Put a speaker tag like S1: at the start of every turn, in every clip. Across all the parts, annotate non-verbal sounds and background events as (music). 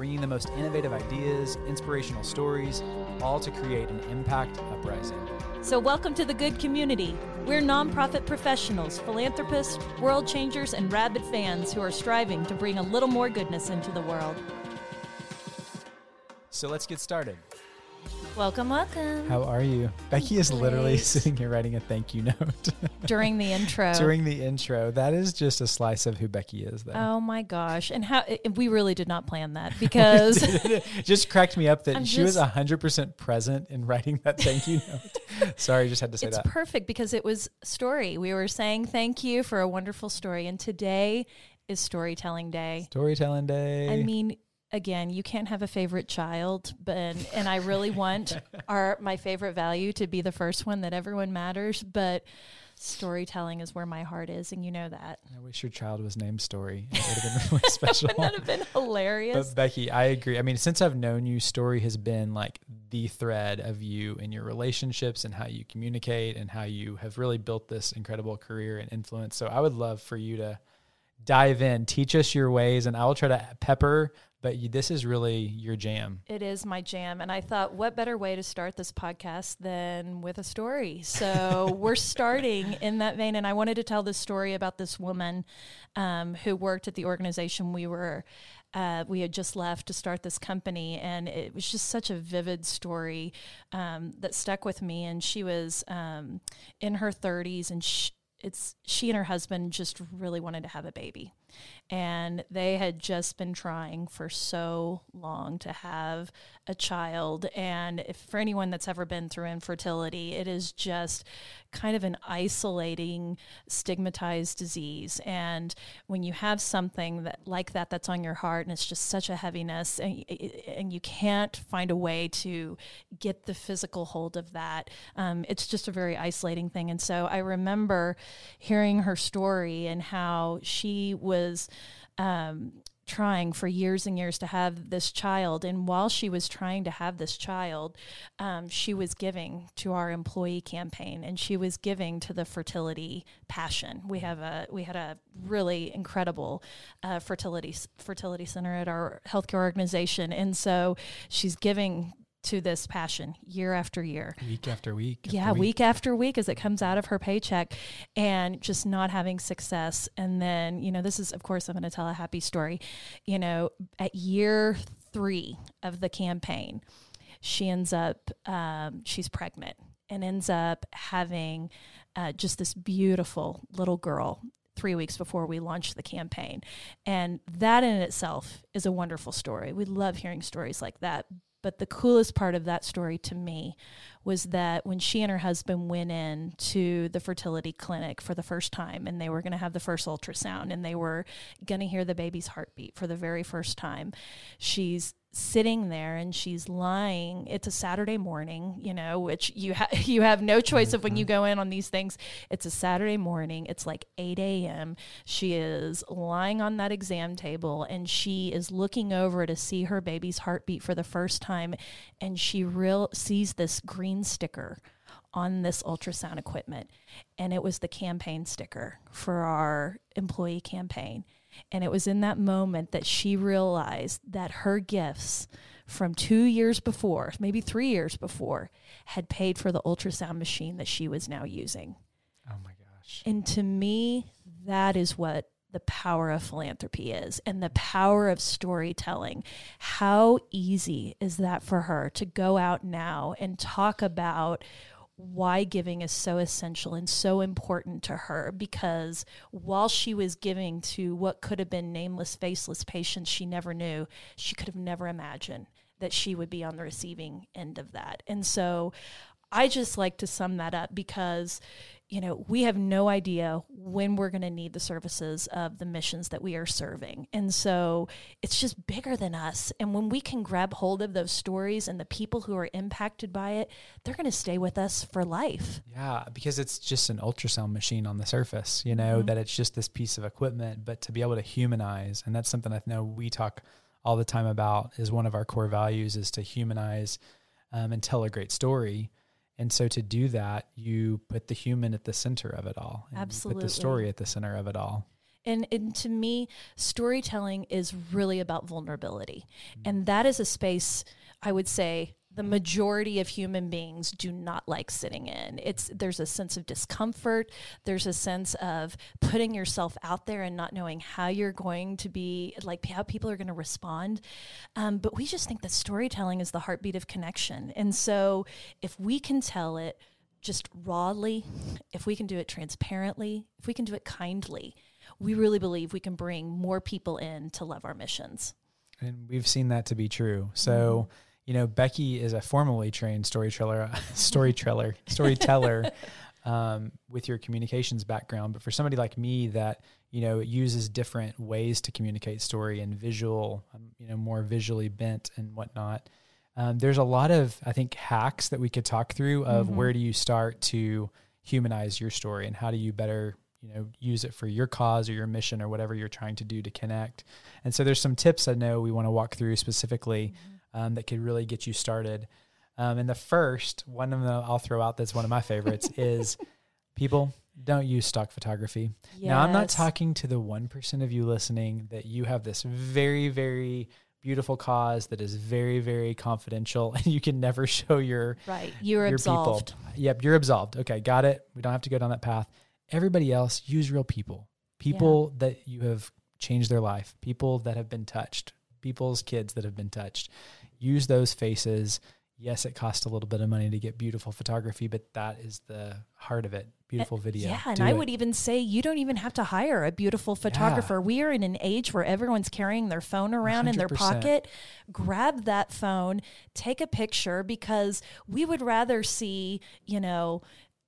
S1: bringing the most innovative ideas, inspirational stories, all to create an impact uprising.
S2: So, welcome to the good community. We're nonprofit professionals, philanthropists, world changers, and rabid fans who are striving to bring a little more goodness into the world.
S1: So let's get started.
S2: Welcome, welcome.
S1: How are you? Becky is literally (laughs) sitting here writing a thank you note (laughs)
S2: During the intro.
S1: during the intro. That is just a slice of who Becky is, though.
S2: Oh my gosh. And how it, we really did not plan that (laughs) because
S1: just cracked me up that
S2: I'm
S1: she was
S2: just-
S1: 100% present in writing that thank you note. Sorry, just had to say
S2: it's
S1: that.
S2: perfect because it was story. We were saying thank you for a wonderful story. And today is storytelling day.
S1: Storytelling day.
S2: I mean, again, you can't have a favorite child, but and I really want (laughs) our my favorite value to be the first one that everyone matters, but storytelling is where my heart is, and you know that.
S1: I wish your child was named Story. It would have been (laughs) really special.
S2: Wouldn't that have been hilarious?
S1: But Becky, I agree. I mean, since I've known you, story has been like the thread of you and your relationships and how you communicate and how you have really built this incredible career and influence. So I would love for you to dive in, teach us your ways, and I will try to pepper. But you, this is really your jam.
S2: It is my jam. And I thought, what better way to start this podcast than with a story? So (laughs) we're starting in that vein. And I wanted to tell this story about this woman um, who worked at the organization we were. Uh, we had just left to start this company, and it was just such a vivid story um, that stuck with me. And she was um, in her 30s, and sh- it's she and her husband just really wanted to have a baby and they had just been trying for so long to have a child. And if for anyone that's ever been through infertility it is just kind of an isolating stigmatized disease. And when you have something that like that that's on your heart and it's just such a heaviness and, and you can't find a way to get the physical hold of that um, it's just a very isolating thing. And so i remember hearing her story and how she was um, trying for years and years to have this child. And while she was trying to have this child, um, she was giving to our employee campaign and she was giving to the fertility passion. We have a we had a really incredible uh, fertility fertility center at our healthcare organization, and so she's giving to this passion year after year
S1: Week after week. after
S2: yeah, week. after week as it comes out of her paycheck and just not having success. And then, you know, this is, of course, I'm going to tell a happy story. You know, at year three of the campaign, she ends up, um, she's pregnant and ends up having uh, just this beautiful little girl three weeks before we launched the campaign. And that in itself is a wonderful story. We love hearing stories like that. But the coolest part of that story to me was that when she and her husband went in to the fertility clinic for the first time and they were going to have the first ultrasound and they were going to hear the baby's heartbeat for the very first time, she's sitting there and she's lying it's a saturday morning you know which you have (laughs) you have no choice of when you mm-hmm. go in on these things. It's a saturday morning it's like 8 a.m she is lying on that exam table and she is looking over to see her baby's heartbeat for the first time and she real sees this green sticker on this ultrasound equipment. And it was the campaign sticker for our employee campaign and it was in that moment that she realized that her gifts from two years before, maybe three years before, had paid for the ultrasound machine that she was now using.
S1: Oh my gosh.
S2: And to me, that is what the power of philanthropy is and the power of storytelling. How easy is that for her to go out now and talk about why giving is so essential and so important to her because while she was giving to what could have been nameless, faceless patients she never knew, she could have never imagined that she would be on the receiving end of that. And so I just like to sum that up because you know, we have no idea when we're going to need the services of the missions that we are serving. And so it's just bigger than us. And when we can grab hold of those stories and the people who are impacted by it, they're going to stay with us for life.
S1: Yeah, because it's just an ultrasound machine on the surface, you know, mm-hmm. that it's just this piece of equipment, but to be able to humanize, and that's something I know we talk all the time about is one of our core values is to humanize um, and tell a great story and so to do that, you put the human at the center of it all.
S2: Absolutely.
S1: put the story at the center of it all.
S2: And, and to me, storytelling is really about vulnerability. Mm-hmm. And that is a space, I would say, the majority of human beings do not like sitting in. It's there's a sense of discomfort. There's a sense of putting yourself out there and not knowing how you're going to be, like how people are going to respond. Um, but we just think that storytelling is the heartbeat of connection. And so if we can tell it just rawly, if we can do it transparently, if we can do it kindly, we really believe we can bring more people in to love our missions.
S1: And we've seen that to be true. So. Mm-hmm you know, Becky is a formally trained storyteller, (laughs) storyteller, storyteller, (laughs) um, with your communications background. But for somebody like me that you know uses different ways to communicate story and visual, um, you know, more visually bent and whatnot. Um, there's a lot of I think hacks that we could talk through of mm-hmm. where do you start to humanize your story and how do you better you know use it for your cause or your mission or whatever you're trying to do to connect and so there's some tips i know we want to walk through specifically mm-hmm um, that could really get you started. Um, and the first one of them I'll throw out that's one of my favorites (laughs) is people don't use stock photography. Yes. Now I'm not talking to the one percent of you listening that you have this very very beautiful cause that is very very confidential (laughs) and you can never show your
S2: right you're your absolved.
S1: People. Yep, you're absolved. Okay, got it. We don't have to go down that path. Everybody else use real people. People yeah. that you have changed their life, people that have been touched, people's kids that have been touched use those faces. Yes, it costs a little bit of money to get beautiful photography, but that is the heart of it. Beautiful uh, video.
S2: Yeah, and Do I it. would even say you don't even have to hire a beautiful photographer. Yeah. We are in an age where everyone's carrying their phone around 100%. in their pocket. Grab that phone, take a picture because we would rather see, you know,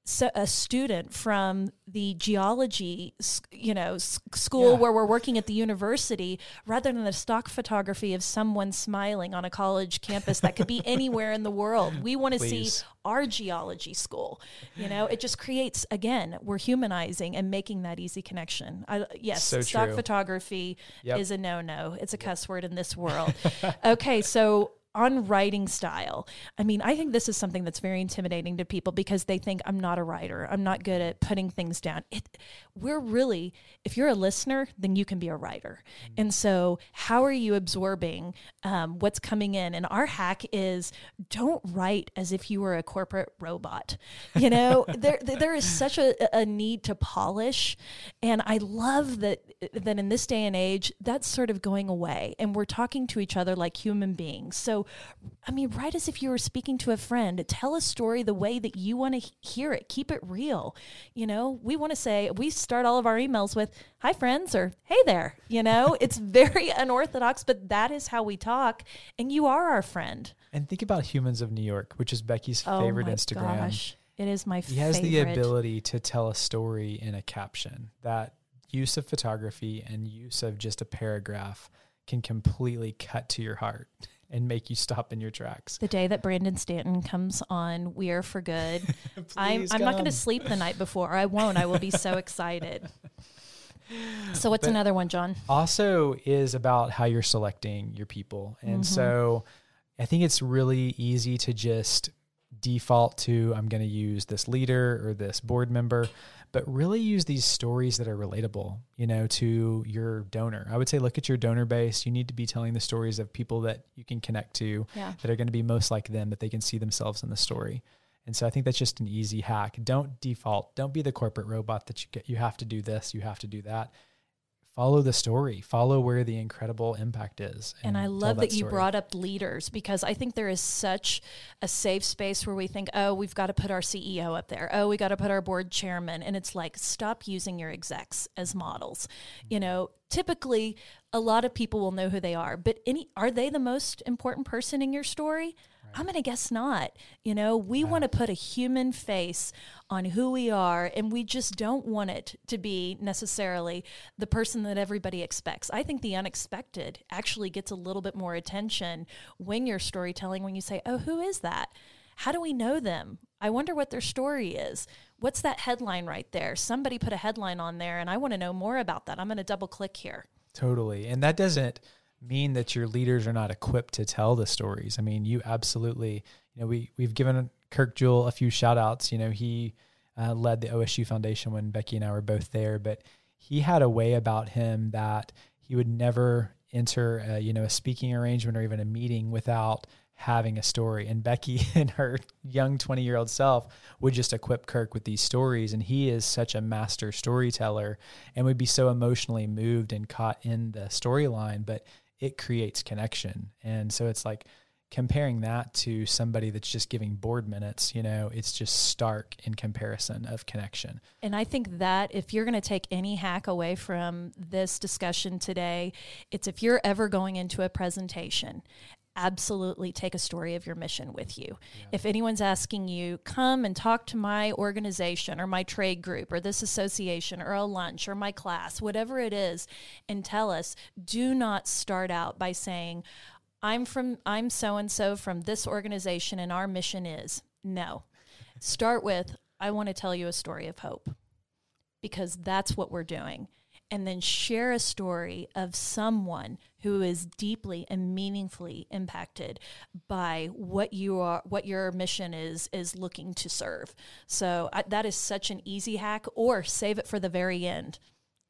S2: so a student from the geology you know school yeah. where we're working at the university rather than the stock photography of someone smiling on a college campus that could be (laughs) anywhere in the world. We want to see our geology school you know? It just creates again we're humanizing and making that easy connection. I, yes so stock true. photography yep. is a no-no. It's a cuss word in this world. (laughs) Okay so on writing style. I mean, I think this is something that's very intimidating to people because they think I'm not a writer. I'm not good at putting things down. It we're really if you're a listener, then you can be a writer. Mm-hmm. And so, how are you absorbing um, what's coming in? And our hack is don't write as if you were a corporate robot. You know, (laughs) there there is such a, a need to polish, and I love that that in this day and age that's sort of going away, and we're talking to each other like human beings. So I mean, write as if you were speaking to a friend. Tell a story the way that you want to hear it. Keep it real. You know, we want to say, we start all of our emails with, hi, friends, or hey there. You know, (laughs) it's very unorthodox, but that is how we talk. And you are our friend.
S1: And think about Humans of New York, which is Becky's oh favorite Instagram. Gosh.
S2: It is my favorite.
S1: he has the ability to tell a story in a caption. That use of photography and use of just a paragraph can completely cut to your heart (laughs) and make you stop in your tracks.
S2: The day that Brandon Stanton comes on We Are for Good, (laughs) I'm I'm not going to sleep the night before. I won't. I will be so excited. (laughs) So what's but another one, John?
S1: Also is about how you're selecting your people. And mm-hmm. so I think it's really easy to just default to I'm going to use this leader or this board member but really use these stories that are relatable, you know, to your donor. I would say look at your donor base. You need to be telling the stories of people that you can connect to yeah. that are going to be most like them, that they can see themselves in the story. And so I think that's just an easy hack. Don't default. Don't be the corporate robot that you get you have to do this, you have to do that follow the story, follow where the incredible impact is.
S2: And, and I love that, that you brought up leaders because I think there is such a safe space where we think, oh, we've got to put our CEO up there. Oh, we got to put our board chairman. And it's like, stop using your execs as models. Mm-hmm. You know, typically a lot of people will know who they are, but any are they the most important person in your story? I'm going to guess not. You know, we want to put a human face on who we are, and we just don't want it to be necessarily the person that everybody expects. I think the unexpected actually gets a little bit more attention when you're storytelling, when you say, Oh, who is that? How do we know them? I wonder what their story is. What's that headline right there? Somebody put a headline on there, and I want to know more about that. I'm going to double click here.
S1: Totally. And that doesn't mean that your leaders are not equipped to tell the stories. I mean, you absolutely, you know, we we've given Kirk Jewell a few shout outs. You know, he uh, led the OSU Foundation when Becky and I were both there, but he had a way about him that he would never enter, a, you know, a speaking arrangement or even a meeting without having a story. And Becky (laughs) and her young 20 year old self would just equip Kirk with these stories. And he is such a master storyteller and would be so emotionally moved and caught in the storyline. But it creates connection. And so it's like comparing that to somebody that's just giving board minutes, you know, it's just stark in comparison of connection.
S2: And I think that if you're going to take any hack away from this discussion today, it's if you're ever going into a presentation absolutely take a story of your mission with you. Yeah. If anyone's asking you, come and talk to my organization or my trade group or this association or a lunch or my class, whatever it is, and tell us, do not start out by saying, I'm from I'm so and so from this organization and our mission is. No. Start with I want to tell you a story of hope. Because that's what we're doing and then share a story of someone who is deeply and meaningfully impacted by what you are what your mission is is looking to serve. So I, that is such an easy hack or save it for the very end.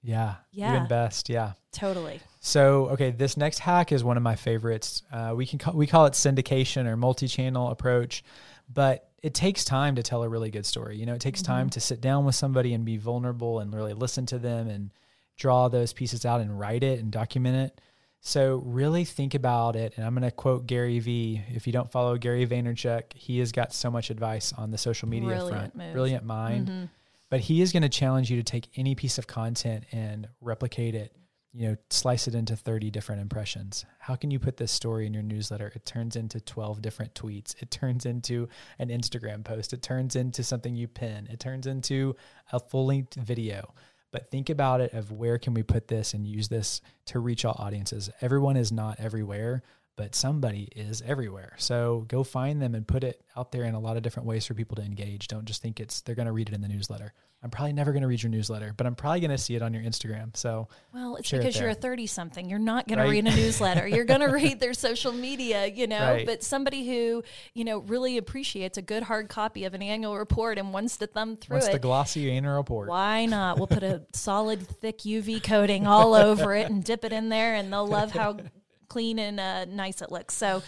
S1: Yeah yeah. even best yeah.
S2: Totally.
S1: So okay this next hack is one of my favorites. Uh, we can call, we call it syndication or multi-channel approach but it takes time to tell a really good story. You know it takes mm-hmm. time to sit down with somebody and be vulnerable and really listen to them and draw those pieces out and write it and document it. So really think about it. And I'm going to quote Gary Vee. If you don't follow Gary Vaynerchuk, he has got so much advice on the social media Brilliant front. Move. Brilliant mind. Mm-hmm. But he is going to challenge you to take any piece of content and replicate it, you know, slice it into 30 different impressions. How can you put this story in your newsletter? It turns into 12 different tweets. It turns into an Instagram post. It turns into something you pin. It turns into a full length video but think about it of where can we put this and use this to reach all audiences. Everyone is not everywhere but somebody is everywhere. So go find them and put it out there in a lot of different ways for people to engage. Don't just think it's they're going to read it in the newsletter. I'm probably never going to read your newsletter, but I'm probably going to see it on your Instagram. So
S2: well, it's because it you're a 30 something. You're not going right? to read a newsletter. you're going (laughs) to read their social media, you know. Right. But somebody who you know really appreciates a good hard copy of an annual report and wants to thumb through
S1: wants
S2: it.
S1: the glossy annual report.
S2: Why not? We'll put a (laughs) solid thick UV coating all over it and dip it in there, and they'll love how clean and uh, nice it looks. So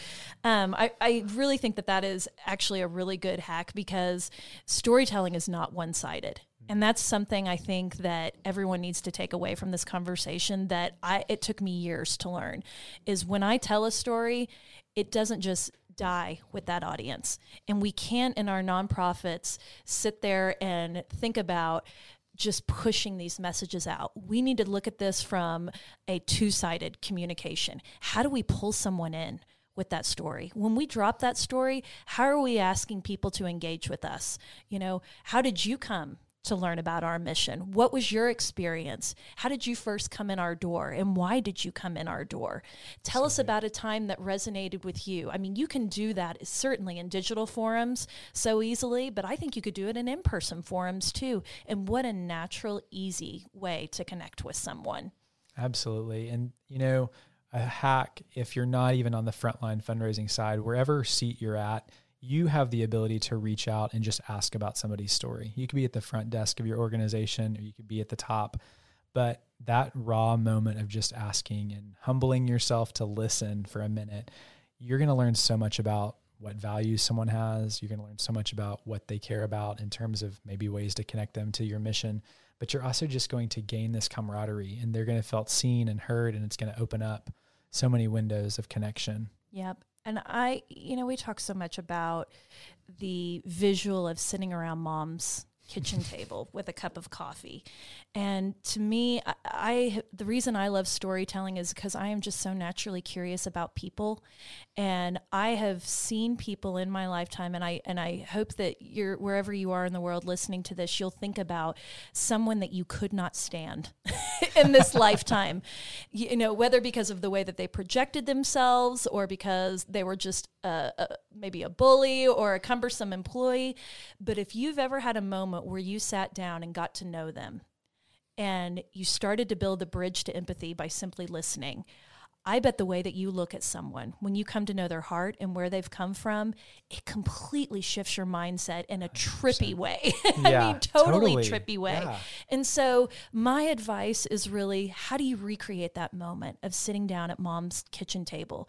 S2: um, I, I really think that that is actually a really good hack because storytelling is not one sided. And that's something I think that everyone needs to take away from this conversation that I it took me years to learn is when I tell a story, it doesn't just die with that audience. And we can't in our nonprofits sit there and think about just pushing these messages out. We need to look at this from a two sided communication. How do we pull someone in? with that story. When we drop that story, how are we asking people to engage with us? You know, how did you come to learn about our mission. What was your experience? How did you first come in our door and why did you come in our door? Tell Sorry. us about a time that resonated with you. I mean, you can do that certainly in digital forums so easily, but I think you could do it in in person forums too. And what a natural, easy way to connect with someone.
S1: Absolutely. And, you know, a hack, if you're not even on the frontline fundraising side, wherever seat you're at, you have the ability to reach out and just ask about somebody's story. You could be at the front desk of your organization or you could be at the top. But that raw moment of just asking and humbling yourself to listen for a minute, you're going to learn so much about what values someone has. You're going to learn so much about what they care about in terms of maybe ways to connect them to your mission. But you're also just going to gain this camaraderie and they're going to feel seen and heard, and it's going to open up so many windows of connection.
S2: Yep. And I, you know, we talk so much about the visual of sitting around mom's kitchen table with a cup of coffee. And to me, I, I the reason I love storytelling is because I am just so naturally curious about people, and I have seen people in my lifetime, and I and I hope that you're wherever you are in the world listening to this, you'll think about someone that you could not stand (laughs) in this lifetime, you know, whether because of the way that they projected themselves or because they were just a, maybe a bully or a cumbersome employee. But if you've ever had a moment where you sat down and got to know them and you started to build the bridge to empathy by simply listening, I bet the way that you look at someone when you come to know their heart and where they've come from, it completely shifts your mindset in a trippy way. (laughs) I
S1: Yeah,
S2: mean, totally,
S1: totally.
S2: trippy way.
S1: Yeah.
S2: And so, my advice is really how do you recreate that moment of sitting down at mom's kitchen table?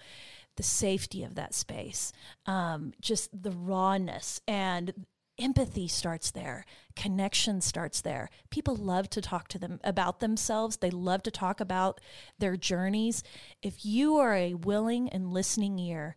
S2: The safety of that space, um, just the rawness and empathy starts there connection starts there. People love to talk to them about themselves. They love to talk about their journeys. If you are a willing and listening ear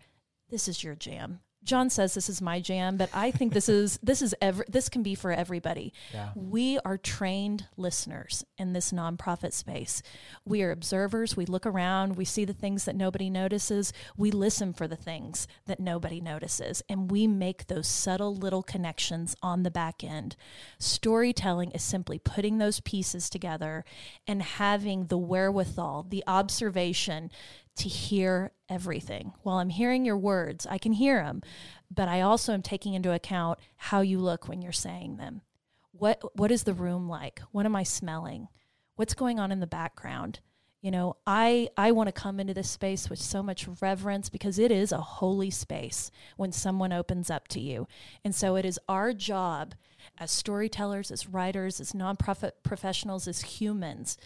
S2: this is your jam john says this is my jam but i think this is (laughs) this is ever this can be for everybody
S1: Yeah.
S2: we are trained listeners in this nonprofit space. We are observers. We look around. We see the things that nobody notices. We listen for the things that nobody notices. And we make those subtle little connections on the back end. Storytelling is simply putting those pieces together and having the wherewithal, the observation to hear everything. While I'm hearing your words, I can hear them, but I also am taking into account how you look when you're saying them. What what is the room like? What am i smelling? What's going on in the background? You know i i want to come into this space with so much reverence because it is a holy space when someone opens up to you. And so it is our job as storytellers as writers as nonprofit professionals as humans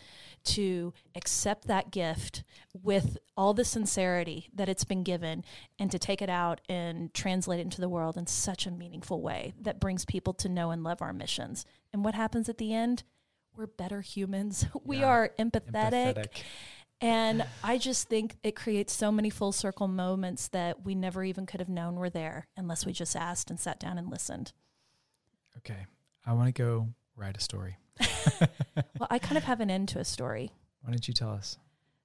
S2: to accept that gift with all the sincerity that it's been given and to take it out and translate it into the world in such a meaningful way that brings people to know and love our missions. And what happens at the end? We're better humans. (laughs) We
S1: Yeah.
S2: are empathetic.
S1: Empathetic.
S2: And I just think it creates so many full circle moments that we never even could have known were there unless we just asked and sat down and listened.
S1: Okay. I want to go write a story.
S2: Well, I kind of have an end to a story.
S1: Why don't you tell us?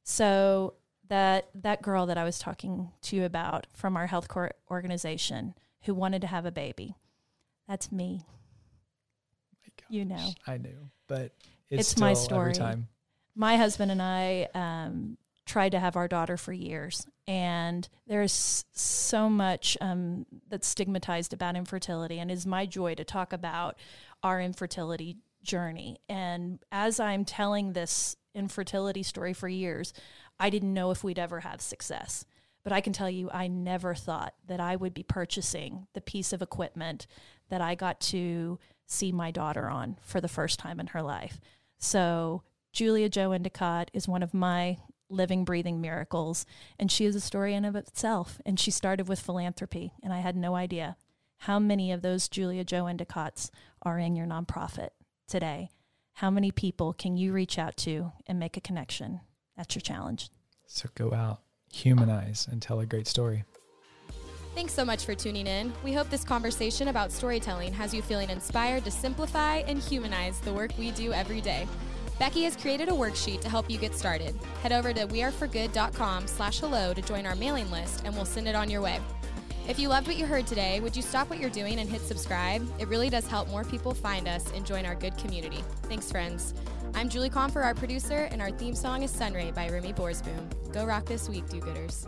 S2: So that that girl that I was talking to you about from our health care organization who wanted to have a baby, that's me.
S1: My
S2: You know.
S1: I knew, but it's,
S2: It's my story.
S1: time.
S2: My husband and I um, tried to have our daughter for years, and there's so much um, that's stigmatized about infertility, and it's my joy to talk about our infertility journey. And as I'm telling this infertility story for years, I didn't know if we'd ever have success. But I can tell you, I never thought that I would be purchasing the piece of equipment that I got to see my daughter on for the first time in her life. So, Julia Joe Endicott is one of my living, breathing miracles, and she is a story in of itself. And she started with philanthropy, and I had no idea how many of those Julia Joe Endicotts are in your nonprofit today. How many people can you reach out to and make a connection? That's your challenge.
S1: So go out, humanize, and tell a great story.
S3: Thanks so much for tuning in. We hope this conversation about storytelling has you feeling inspired to simplify and humanize the work we do every day. Becky has created a worksheet to help you get started. Head over to weareforgood.com slash hello to join our mailing list and we'll send it on your way. If you loved what you heard today, would you stop what you're doing and hit subscribe? It really does help more people find us and join our good community. Thanks, friends. I'm Julie Confer, our producer, and our theme song is Sunray by Remy Borsboom. Go rock this week, do-gooders.